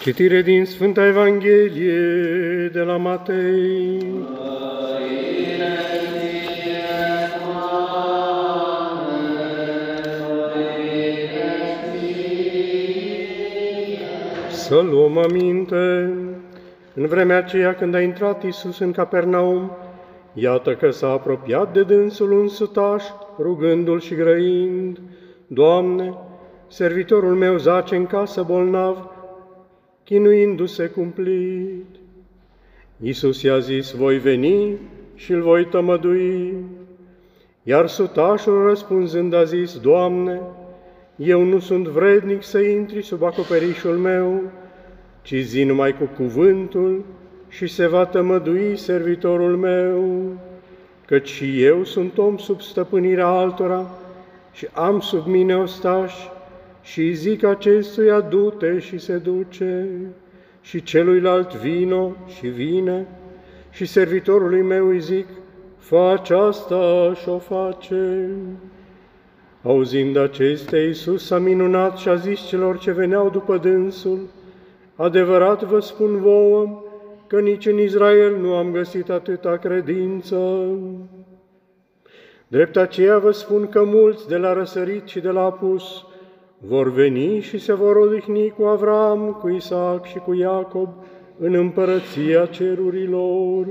Citire din Sfânta Evanghelie de la Matei. Să luăm aminte. În vremea aceea când a intrat Isus în Capernaum, iată că s-a apropiat de dânsul un sutaș, rugându-l și grăind, Doamne, servitorul meu zace în casă bolnav, chinuindu-se cumplit. Iisus i-a zis, voi veni și îl voi tămădui. Iar sutașul răspunzând a zis, Doamne, eu nu sunt vrednic să intri sub acoperișul meu, ci zi numai cu cuvântul și se va tămădui servitorul meu, căci și eu sunt om sub stăpânirea altora și am sub mine ostași, și zic acestuia, du-te și se duce, și celuilalt vino și vine, și servitorului meu îi zic, fă aceasta și o face. Auzind acestea, Iisus s-a minunat și a zis celor ce veneau după dânsul, Adevărat vă spun vouă că nici în Israel nu am găsit atâta credință. Drept aceea vă spun că mulți de la răsărit și de la apus vor veni și se vor odihni cu Avram, cu Isaac și cu Iacob în împărăția cerurilor,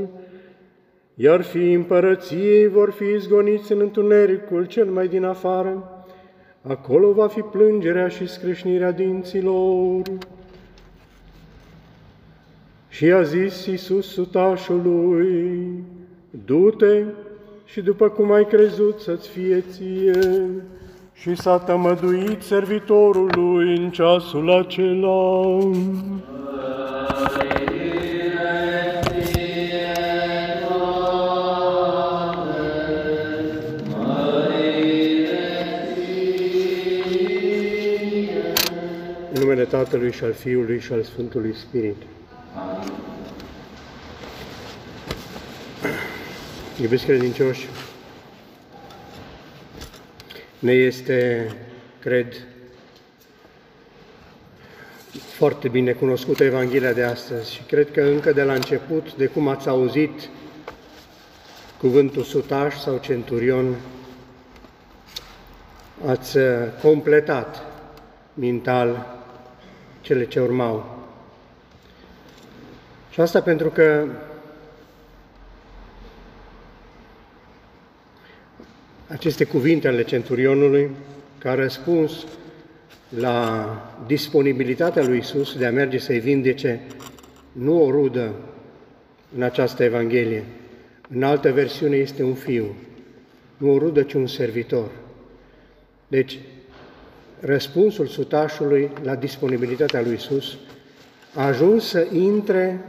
iar fii împărăției vor fi izgoniți în întunericul cel mai din afară, acolo va fi plângerea și scrâșnirea dinților. Și a zis Iisus sutașului, du-te și după cum ai crezut să-ți fie ție, și s-a tămăduit servitorului în ceasul acela. În numele Tatălui și al Fiului și al Sfântului Spirit. Iubiți credincioși, ne este, cred, foarte bine cunoscută Evanghelia de astăzi și cred că încă de la început, de cum ați auzit cuvântul sutaș sau centurion, ați completat mental cele ce urmau. Și asta pentru că aceste cuvinte ale centurionului, ca răspuns la disponibilitatea lui Isus de a merge să-i vindece nu o rudă în această Evanghelie. În altă versiune este un fiu, nu o rudă, ci un servitor. Deci, răspunsul sutașului la disponibilitatea lui Isus a ajuns să intre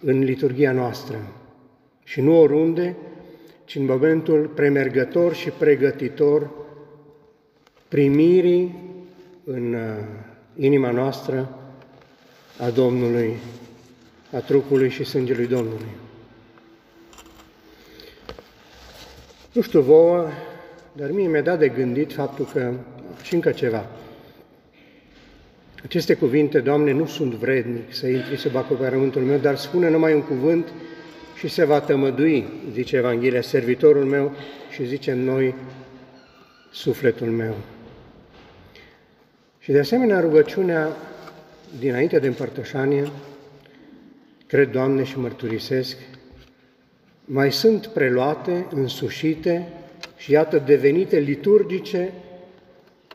în liturgia noastră și nu oriunde, ci în momentul premergător și pregătitor primirii în uh, inima noastră a Domnului, a trupului și sângelui Domnului. Nu știu vouă, dar mie mi-a dat de gândit faptul că, și încă ceva, aceste cuvinte, Doamne, nu sunt vrednic să intri sub acoperământul meu, dar spune numai un cuvânt și se va tămădui, zice Evanghelia, servitorul meu și zice noi sufletul meu. Și de asemenea rugăciunea dinainte de împărtășanie, cred, Doamne, și mărturisesc, mai sunt preluate, însușite și iată devenite liturgice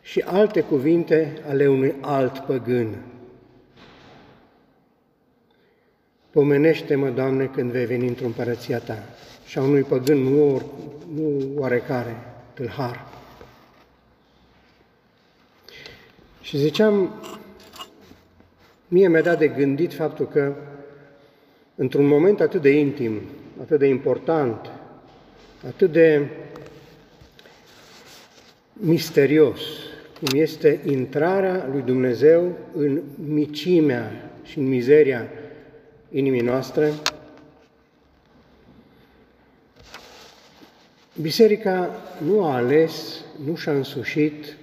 și alte cuvinte ale unui alt păgân, Pomenește-mă, Doamne, când vei veni într-o împărăția Ta și a unui păgân, nu, nu oarecare, tâlhar. Și ziceam, mie mi-a dat de gândit faptul că într-un moment atât de intim, atât de important, atât de misterios, cum este intrarea lui Dumnezeu în micimea și în mizeria inimii noastre, Biserica nu a ales, nu și-a însușit,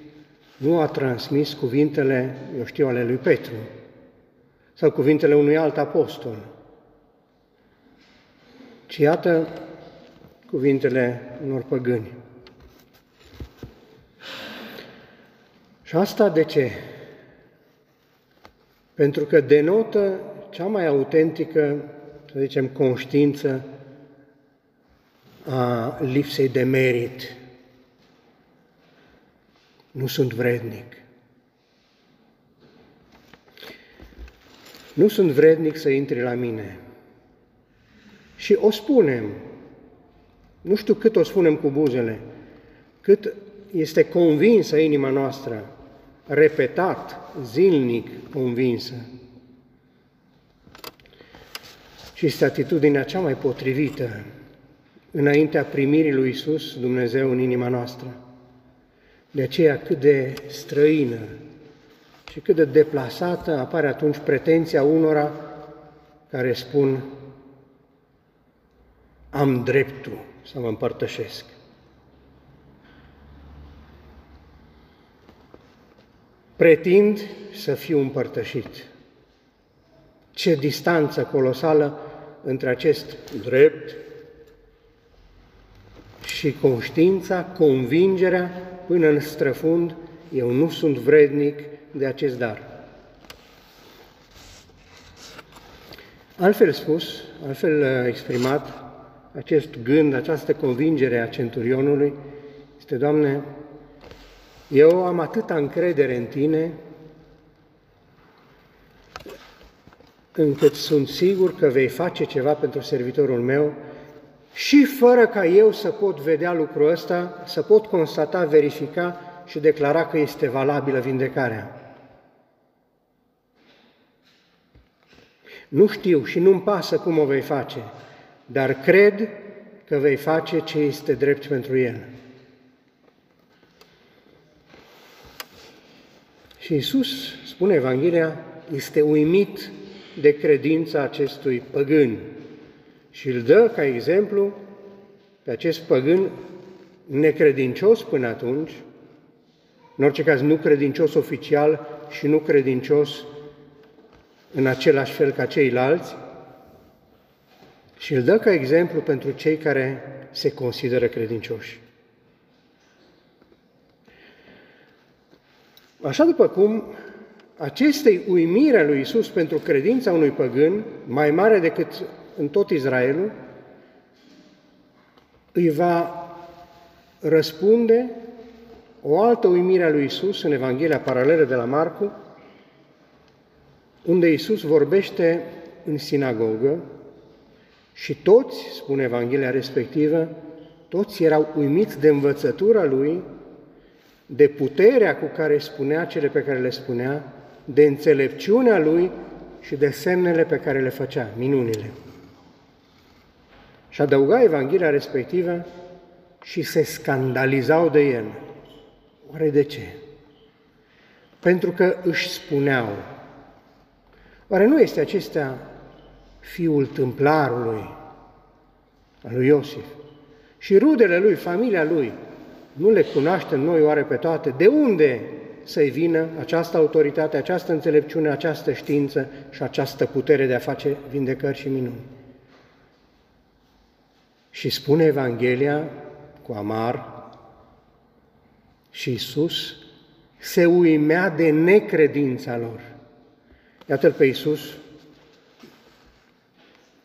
nu a transmis cuvintele, eu știu, ale lui Petru, sau cuvintele unui alt apostol, ci iată cuvintele unor păgâni. Și asta de ce? Pentru că denotă cea mai autentică, să zicem, conștiință a lipsei de merit. Nu sunt vrednic. Nu sunt vrednic să intri la mine. Și o spunem, nu știu cât o spunem cu buzele, cât este convinsă inima noastră, repetat, zilnic convinsă. Și este atitudinea cea mai potrivită înaintea primirii lui Isus, Dumnezeu, în inima noastră. De aceea cât de străină și cât de deplasată apare atunci pretenția unora care spun am dreptul să mă împărtășesc. Pretind să fiu împărtășit. Ce distanță colosală între acest drept și conștiința, convingerea până în străfund, eu nu sunt vrednic de acest dar. Altfel spus, altfel uh, exprimat, acest gând, această convingere a centurionului este, Doamne, eu am atâta încredere în Tine încât sunt sigur că vei face ceva pentru servitorul meu și fără ca eu să pot vedea lucrul ăsta, să pot constata, verifica și declara că este valabilă vindecarea. Nu știu și nu-mi pasă cum o vei face, dar cred că vei face ce este drept pentru el. Și Iisus, spune Evanghelia, este uimit de credința acestui păgân și îl dă ca exemplu pe acest păgân necredincios până atunci, în orice caz nu credincios oficial și nu credincios în același fel ca ceilalți, și îl dă ca exemplu pentru cei care se consideră credincioși. Așa după cum acestei uimire a lui Isus pentru credința unui păgân, mai mare decât în tot Israelul, îi va răspunde o altă uimire a lui Isus în Evanghelia paralelă de la Marcu, unde Isus vorbește în sinagogă și toți, spune Evanghelia respectivă, toți erau uimiți de învățătura lui, de puterea cu care spunea cele pe care le spunea, de înțelepciunea lui și de semnele pe care le făcea, minunile. Și adăuga Evanghelia respectivă și se scandalizau de el. Oare de ce? Pentru că își spuneau, oare nu este acesta fiul tâmplarului, al lui Iosif, și rudele lui, familia lui, nu le cunoaștem noi oare pe toate? De unde să-i vină această autoritate, această înțelepciune, această știință și această putere de a face vindecări și minuni? Și spune Evanghelia cu amar și Iisus se uimea de necredința lor. Iată-l pe Iisus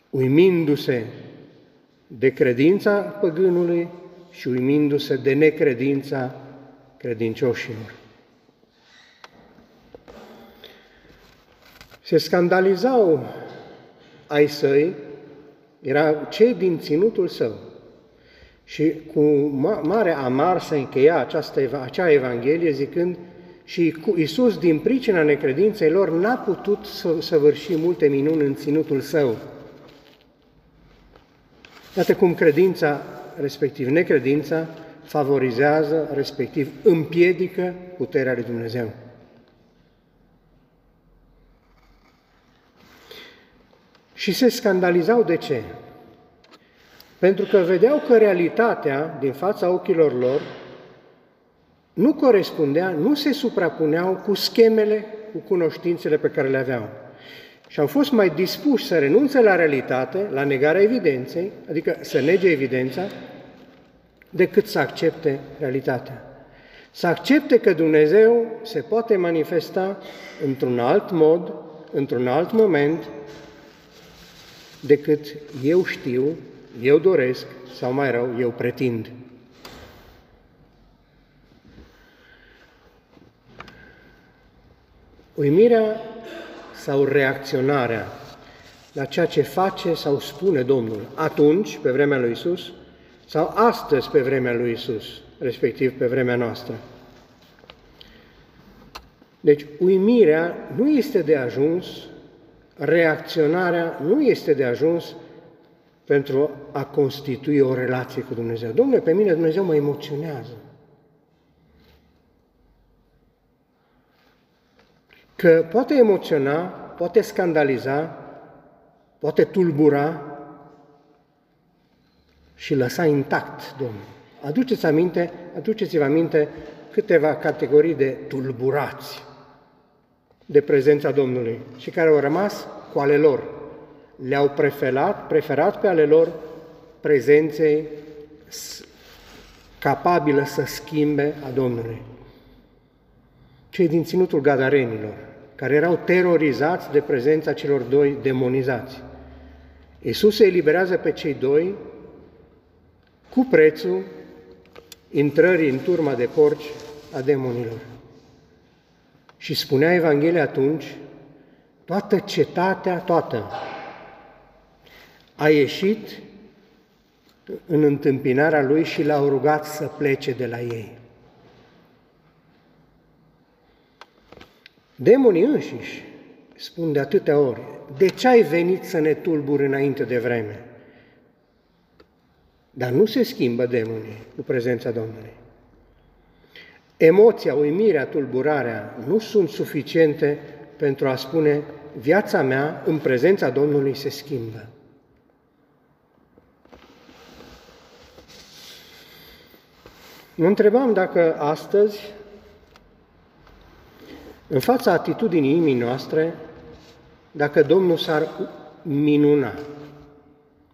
uimindu-se de credința păgânului și uimindu-se de necredința credincioșilor. Se scandalizau ai săi, erau cei din ținutul său. Și cu mare amar se încheia această, acea Evanghelie zicând și Iisus, din pricina necredinței lor, n-a putut să săvârși multe minuni în ținutul său. Iată cum credința, respectiv necredința, favorizează, respectiv împiedică puterea lui Dumnezeu. Și se scandalizau de ce? Pentru că vedeau că realitatea din fața ochilor lor nu corespundea, nu se suprapuneau cu schemele, cu cunoștințele pe care le aveau. și au fost mai dispuși să renunțe la realitate, la negarea evidenței, adică să nege evidența, decât să accepte realitatea. Să accepte că Dumnezeu se poate manifesta într-un alt mod, într-un alt moment, decât eu știu, eu doresc sau mai rău, eu pretind. Uimirea sau reacționarea la ceea ce face sau spune Domnul atunci, pe vremea lui Isus, sau astăzi pe vremea lui Isus, respectiv pe vremea noastră. Deci, uimirea nu este de ajuns, reacționarea nu este de ajuns pentru a constitui o relație cu Dumnezeu. Domnule, pe mine Dumnezeu mă emoționează. Că poate emoționa, poate scandaliza, poate tulbura și lăsa intact Domnul. Aduceți aminte, aduceți-vă aminte câteva categorii de tulburați de prezența Domnului și care au rămas cu ale lor. Le-au preferat, preferat pe ale lor prezenței capabilă să schimbe a Domnului. Cei din ținutul Gadarenilor, care erau terorizați de prezența celor doi demonizați. Iisus se eliberează pe cei doi cu prețul intrării în turma de porci a demonilor. Și spunea Evanghelia atunci, toată cetatea, toată, a ieșit în întâmpinarea lui și l-au rugat să plece de la ei. Demonii înșiși spun de atâtea ori, de ce ai venit să ne tulburi înainte de vreme? Dar nu se schimbă demonii cu prezența Domnului. Emoția, uimirea, tulburarea nu sunt suficiente pentru a spune viața mea în prezența Domnului se schimbă. Mă întrebam dacă astăzi, în fața atitudinii inimii noastre, dacă Domnul s-ar minuna,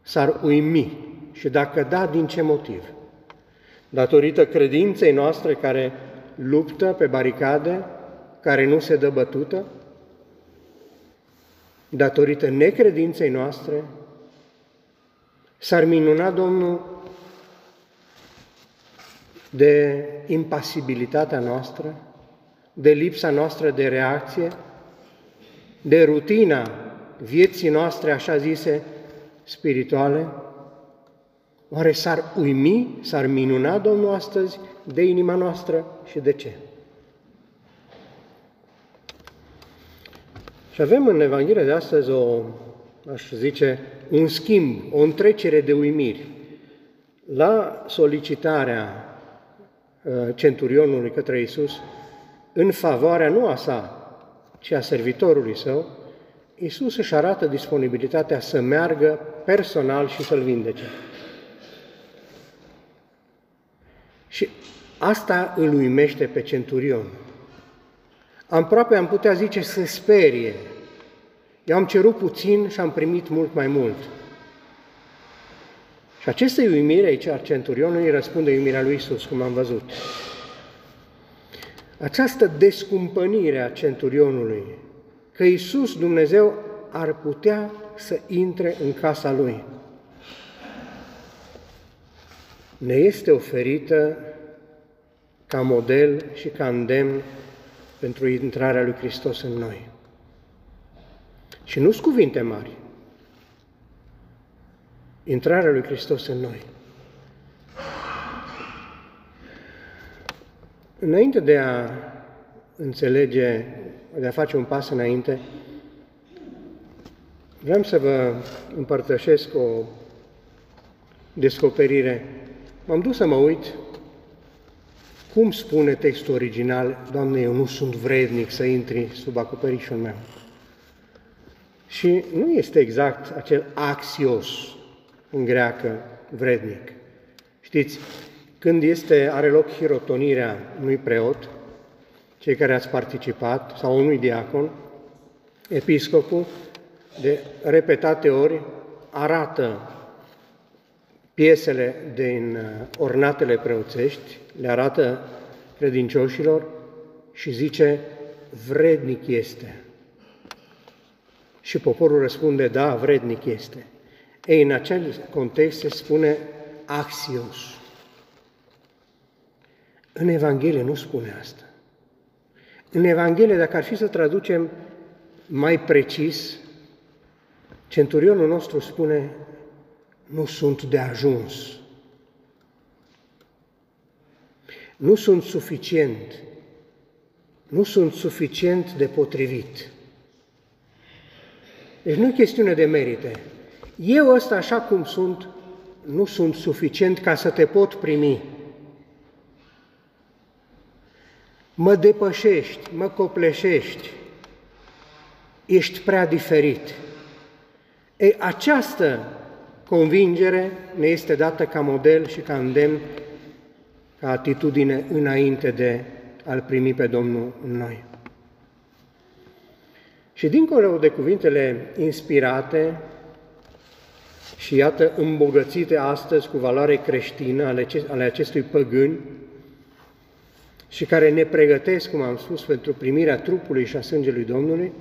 s-ar uimi și dacă da, din ce motiv? Datorită credinței noastre care luptă pe baricade, care nu se dă bătută? Datorită necredinței noastre, s-ar minuna Domnul de impasibilitatea noastră, de lipsa noastră de reacție, de rutina vieții noastre, așa zise, spirituale? Oare s-ar uimi, s-ar minuna Domnul astăzi de inima noastră și de ce? Și avem în Evanghelia de astăzi o, aș zice, un schimb, o întrecere de uimiri. La solicitarea uh, centurionului către Isus, în favoarea nu a sa, ci a servitorului său, Isus își arată disponibilitatea să meargă personal și să-l vindece. Și asta îl uimește pe centurion. Aproape am putea zice să sperie. Eu am cerut puțin și am primit mult mai mult. Și aceste uimire aici a centurionului răspunde uimirea lui Isus, cum am văzut. Această descumpănire a centurionului, că Isus, Dumnezeu, ar putea să intre în casa lui ne este oferită ca model și ca îndemn pentru intrarea lui Hristos în noi. Și nu sunt cuvinte mari. Intrarea lui Hristos în noi. Înainte de a înțelege, de a face un pas înainte, vreau să vă împărtășesc o descoperire M-am dus să mă uit cum spune textul original, Doamne, eu nu sunt vrednic să intri sub acoperișul meu. Și nu este exact acel axios în greacă vrednic. Știți, când este, are loc hirotonirea unui preot, cei care ați participat, sau unui diacon, episcopul de repetate ori arată piesele din uh, ornatele preoțești, le arată credincioșilor și zice, vrednic este. Și poporul răspunde, da, vrednic este. Ei, în acel context se spune axios. În Evanghelie nu spune asta. În Evanghelie, dacă ar fi să traducem mai precis, centurionul nostru spune, nu sunt de ajuns. Nu sunt suficient. Nu sunt suficient de potrivit. Deci nu e chestiune de merite. Eu ăsta așa cum sunt, nu sunt suficient ca să te pot primi. Mă depășești, mă copleșești, ești prea diferit. Ei, această convingere ne este dată ca model și ca îndemn, ca atitudine înainte de a-L primi pe Domnul în noi. Și dincolo de cuvintele inspirate și iată îmbogățite astăzi cu valoare creștină ale acestui păgâni și care ne pregătesc, cum am spus, pentru primirea trupului și a sângelui Domnului,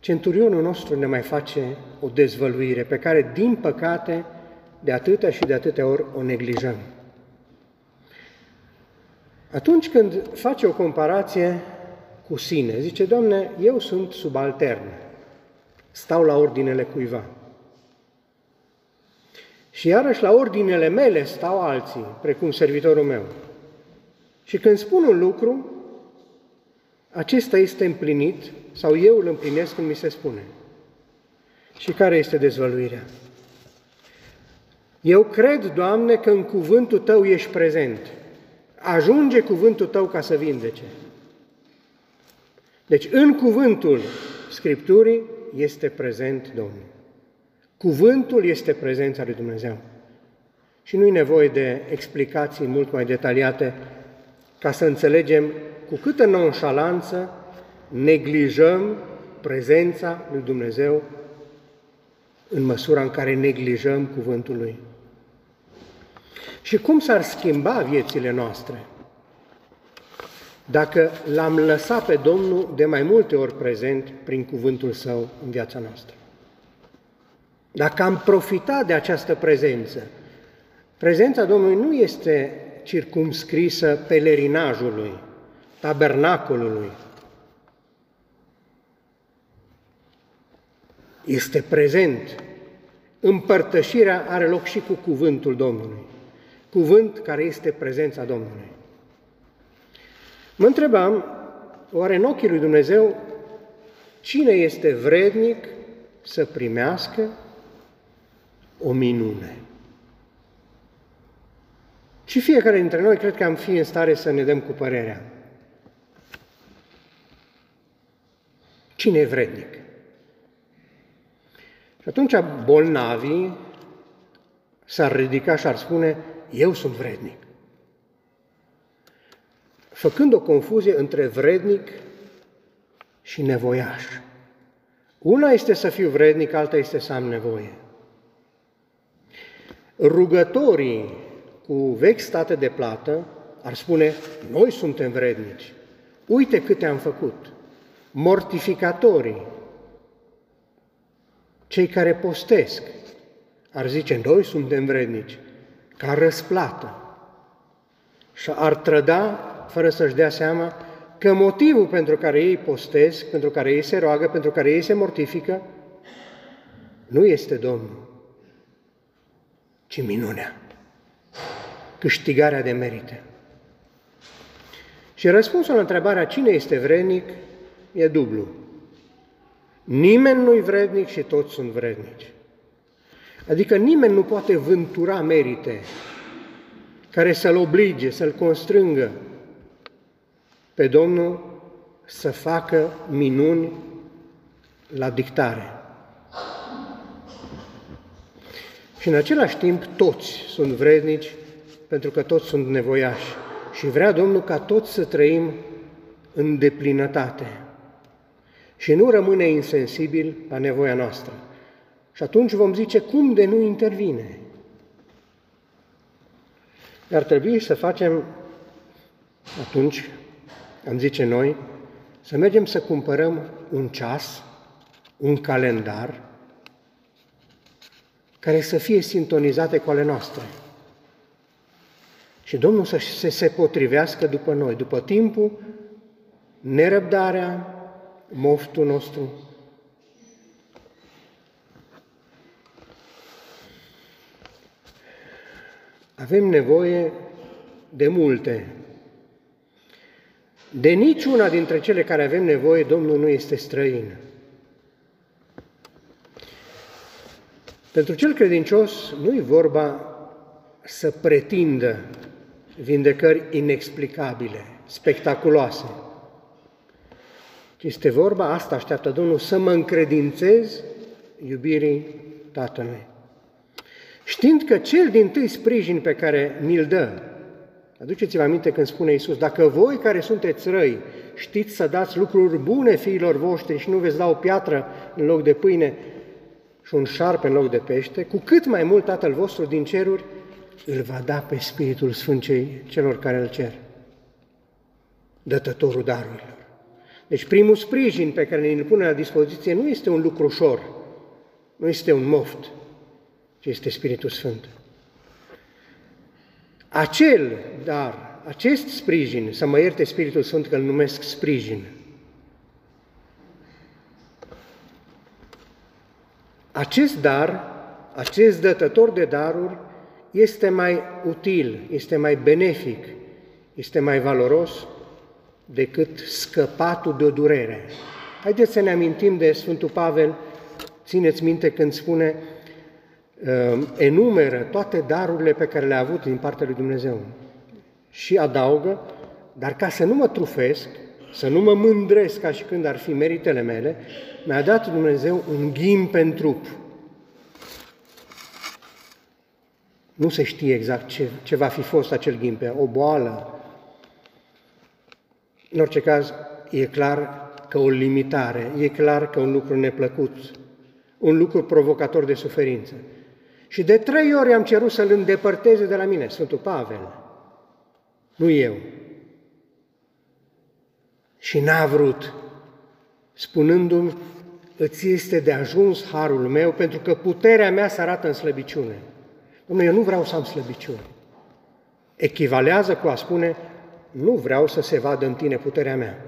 centurionul nostru ne mai face o dezvăluire pe care, din păcate, de atâtea și de atâtea ori o neglijăm. Atunci când face o comparație cu sine. Zice, Doamne, eu sunt subaltern, stau la ordinele cuiva. Și iarăși la ordinele mele stau alții, precum servitorul meu. Și când spun un lucru, acesta este împlinit sau eu îl împlinesc când mi se spune. Și care este dezvăluirea? Eu cred, Doamne, că în cuvântul Tău ești prezent. Ajunge cuvântul Tău ca să vindece. Deci în cuvântul Scripturii este prezent Domnul. Cuvântul este prezența lui Dumnezeu. Și nu e nevoie de explicații mult mai detaliate ca să înțelegem cu câtă nonșalanță neglijăm prezența lui Dumnezeu în măsura în care neglijăm cuvântul lui. Și cum s-ar schimba viețile noastre dacă l-am lăsat pe Domnul de mai multe ori prezent prin cuvântul Său în viața noastră. Dacă am profitat de această prezență, prezența Domnului nu este circumscrisă pelerinajului, tabernacolului. Este prezent. Împărtășirea are loc și cu cuvântul Domnului. Cuvânt care este prezența Domnului. Mă întrebam, oare în ochii lui Dumnezeu, cine este vrednic să primească o minune? Și fiecare dintre noi cred că am fi în stare să ne dăm cu părerea. Cine e vrednic? Și atunci bolnavii s-ar ridica și ar spune, eu sunt vrednic făcând o confuzie între vrednic și nevoiaș. Una este să fiu vrednic, alta este să am nevoie. Rugătorii cu vechi state de plată ar spune, noi suntem vrednici, uite câte am făcut. Mortificatorii, cei care postesc, ar zice, noi suntem vrednici, ca răsplată. Și ar trăda fără să-și dea seama că motivul pentru care ei postesc, pentru care ei se roagă, pentru care ei se mortifică, nu este Domnul, ci minunea, câștigarea de merite. Și răspunsul la întrebarea cine este vrednic e dublu. Nimeni nu-i vrednic și toți sunt vrednici. Adică nimeni nu poate vântura merite care să-l oblige, să-l constrângă pe Domnul să facă minuni la dictare. Și în același timp toți sunt vrednici pentru că toți sunt nevoiași și vrea Domnul ca toți să trăim în deplinătate. Și și nu rămâne insensibil la nevoia noastră. Și atunci vom zice, cum de nu intervine? Ar trebui să facem, atunci, am zice noi, să mergem să cumpărăm un ceas, un calendar, care să fie sintonizate cu ale noastre. Și Domnul să se, se potrivească după noi, după timpul, nerăbdarea, moftul nostru. Avem nevoie de multe. De niciuna dintre cele care avem nevoie, Domnul nu este străin. Pentru cel credincios nu e vorba să pretindă vindecări inexplicabile, spectaculoase. Este vorba, asta așteaptă Domnul, să mă încredințez iubirii Tatălui. Știind că cel din tâi sprijin pe care mi-l dă, aduceți-vă aminte când spune Iisus, dacă voi care sunteți răi știți să dați lucruri bune fiilor voștri și nu veți da o piatră în loc de pâine și un șarpe în loc de pește, cu cât mai mult Tatăl vostru din ceruri îl va da pe Spiritul Sfânt celor care îl cer, dătătorul darurilor. Deci primul sprijin pe care ne-l pune la dispoziție nu este un lucru ușor, nu este un moft, ci este Spiritul Sfânt. Acel dar, acest sprijin, să mă ierte Spiritul Sfânt că îl numesc sprijin, acest dar, acest dătător de daruri, este mai util, este mai benefic, este mai valoros decât scăpatul de o durere. Haideți să ne amintim de Sfântul Pavel, țineți minte când spune, ehm, enumeră toate darurile pe care le-a avut din partea lui Dumnezeu. Și adaugă, dar ca să nu mă trufesc, să nu mă mândresc ca și când ar fi meritele mele, mi-a dat Dumnezeu un ghim pentru trup. Nu se știe exact ce, ce va fi fost acel ghimpe, o boală. În orice caz, e clar că o limitare, e clar că un lucru neplăcut, un lucru provocator de suferință. Și de trei ori am cerut să-l îndepărteze de la mine, Sfântul Pavel, nu eu. Și n-a vrut, spunându-mi, îți este de ajuns harul meu, pentru că puterea mea se arată în slăbiciune. Domnule, eu nu vreau să am slăbiciune. Echivalează cu a spune, nu vreau să se vadă în tine puterea mea.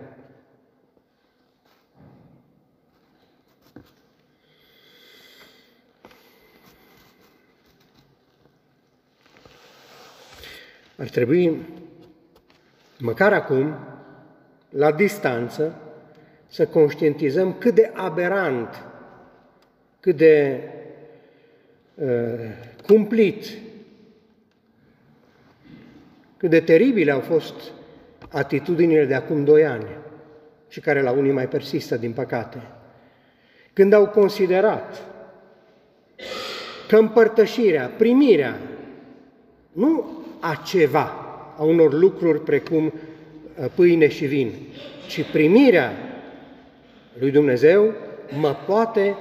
Ar trebui, măcar acum, la distanță, să conștientizăm cât de aberant, cât de uh, cumplit, cât de teribile au fost atitudinile de acum doi ani și care la unii mai persistă, din păcate. Când au considerat că împărtășirea, primirea, nu a ceva, a unor lucruri precum uh, pâine și vin, ci primirea lui Dumnezeu mă poate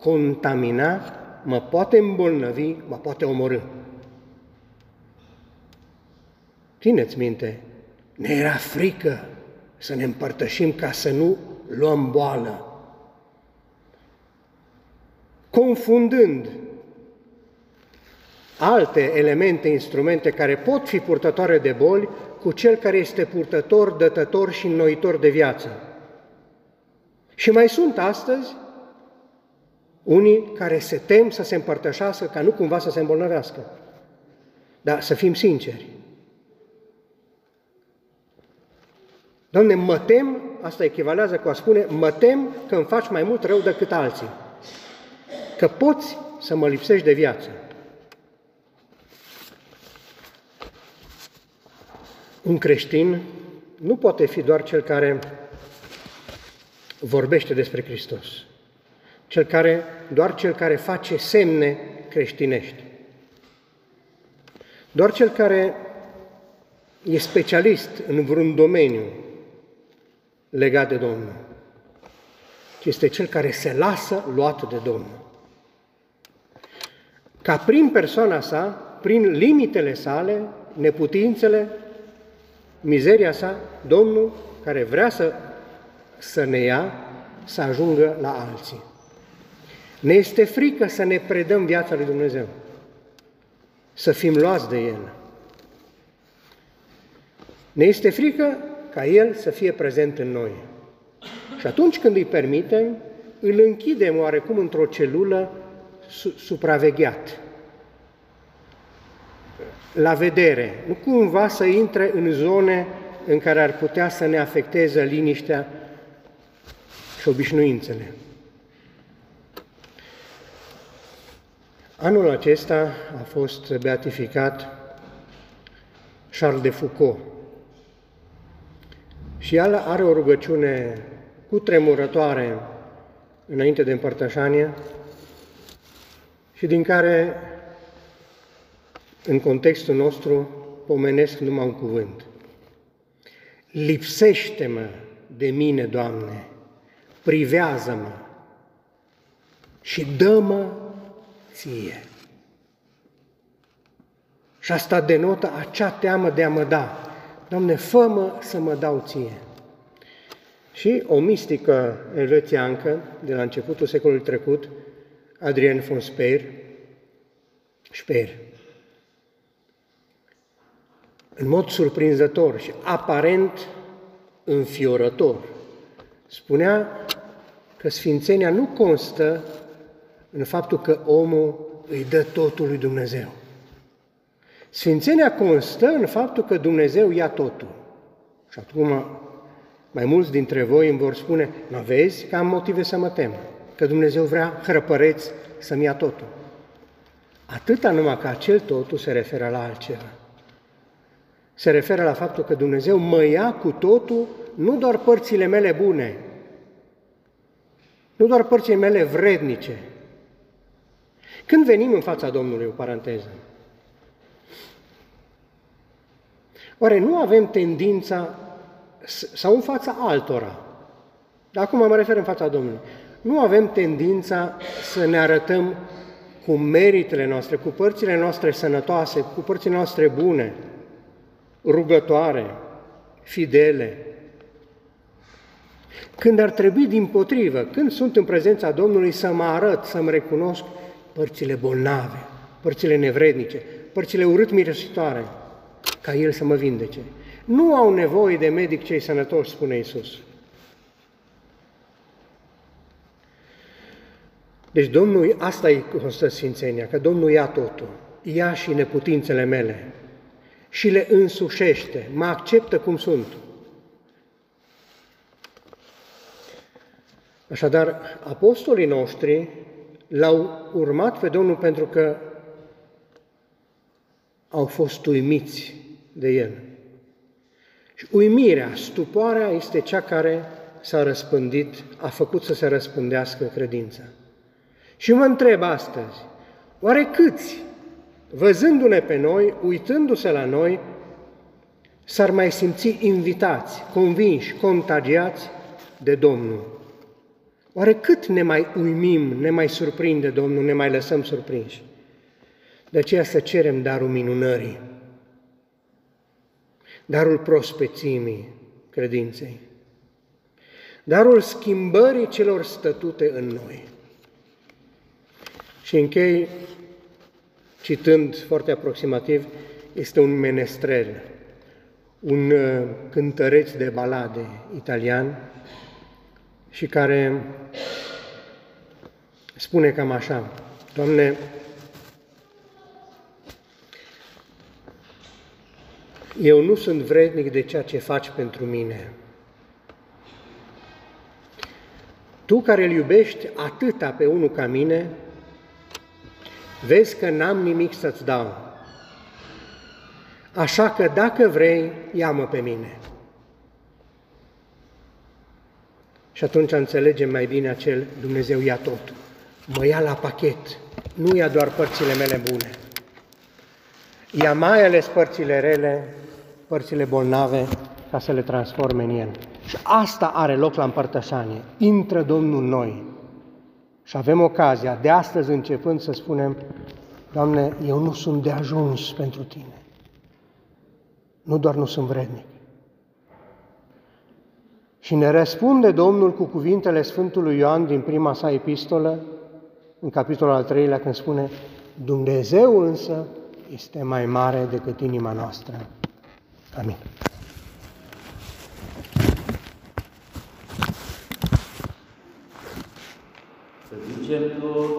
contamina, mă poate îmbolnăvi, mă poate omorâ. Țineți minte, ne era frică să ne împărtășim ca să nu luăm boală. Confundând alte elemente, instrumente care pot fi purtătoare de boli cu cel care este purtător, dătător și înnoitor de viață. Și mai sunt astăzi unii care se tem să se împărtășească ca nu cumva să se îmbolnăvească. Dar să fim sinceri. Doamne, mă tem, asta echivalează cu a spune, mă tem că îmi faci mai mult rău decât alții. Că poți să mă lipsești de viață. Un creștin nu poate fi doar cel care vorbește despre Hristos. Cel care, doar cel care face semne creștinești. Doar cel care e specialist în vreun domeniu legat de Domnul. ci este cel care se lasă luat de Domnul. Ca prin persoana sa, prin limitele sale, neputințele, mizeria sa, Domnul care vrea să, să ne ia, să ajungă la alții. Ne este frică să ne predăm viața lui Dumnezeu, să fim luați de El. Ne este frică ca El să fie prezent în noi. Și atunci când îi permitem, îl închidem oarecum într-o celulă su- supravegheat, la vedere, nu cumva să intre în zone în care ar putea să ne afecteze liniștea și obișnuințele. Anul acesta a fost beatificat Charles de Foucault și el are o rugăciune cu tremurătoare înainte de împărtășanie și din care, în contextul nostru, pomenesc numai un cuvânt. Lipsește-mă de mine, Doamne, privează-mă și dă-mă ție. Și asta denotă acea teamă de a mă da. Doamne, fă să mă dau ție. Și o mistică elvețiancă de la începutul secolului trecut, Adrien von Speer, Speer, în mod surprinzător și aparent înfiorător, spunea că sfințenia nu constă în faptul că omul îi dă totul lui Dumnezeu. Sfințenia constă în faptul că Dumnezeu ia totul. Și acum mai mulți dintre voi îmi vor spune, nu vezi că am motive să mă tem, că Dumnezeu vrea hrăpăreți să-mi ia totul. Atâta numai că acel totul se referă la altceva. Se referă la faptul că Dumnezeu mă ia cu totul, nu doar părțile mele bune, nu doar părțile mele vrednice. Când venim în fața Domnului, o paranteză, oare nu avem tendința sau în fața altora. Dar acum mă refer în fața Domnului. Nu avem tendința să ne arătăm cu meritele noastre, cu părțile noastre sănătoase, cu părțile noastre bune, rugătoare, fidele. Când ar trebui din potrivă, când sunt în prezența Domnului, să mă arăt, să-mi recunosc părțile bolnave, părțile nevrednice, părțile urât miresitoare, ca El să mă vindece. Nu au nevoie de medic cei sănătoși, spune Isus. Deci Domnul, asta e constă Sfințenia, că Domnul ia totul, ia și neputințele mele și le însușește, mă acceptă cum sunt. Așadar, apostolii noștri l-au urmat pe Domnul pentru că au fost uimiți de El. Și uimirea, stupoarea este cea care s-a răspândit, a făcut să se răspândească credința. Și mă întreb astăzi, oare câți, văzându-ne pe noi, uitându-se la noi, s-ar mai simți invitați, convinși, contagiați de Domnul? Oare cât ne mai uimim, ne mai surprinde Domnul, ne mai lăsăm surprinși? De aceea să cerem darul minunării darul prospețimii credinței, darul schimbării celor stătute în noi. Și închei citând foarte aproximativ, este un menestrel, un uh, cântăreț de balade italian și care spune cam așa, Doamne, Eu nu sunt vrednic de ceea ce faci pentru mine. Tu care îl iubești atâta pe unul ca mine, vezi că n-am nimic să-ți dau. Așa că dacă vrei, ia-mă pe mine. Și atunci înțelegem mai bine acel Dumnezeu ia totul. Mă ia la pachet, nu ia doar părțile mele bune. Ia mai ales părțile rele părțile bolnave ca să le transforme în El. Și asta are loc la împărtășanie. Intră Domnul în noi. Și avem ocazia de astăzi începând să spunem, Doamne, eu nu sunt de ajuns pentru Tine. Nu doar nu sunt vrednic. Și ne răspunde Domnul cu cuvintele Sfântului Ioan din prima sa epistolă, în capitolul al treilea, când spune, Dumnezeu însă este mai mare decât inima noastră. Amin. Să zicem toți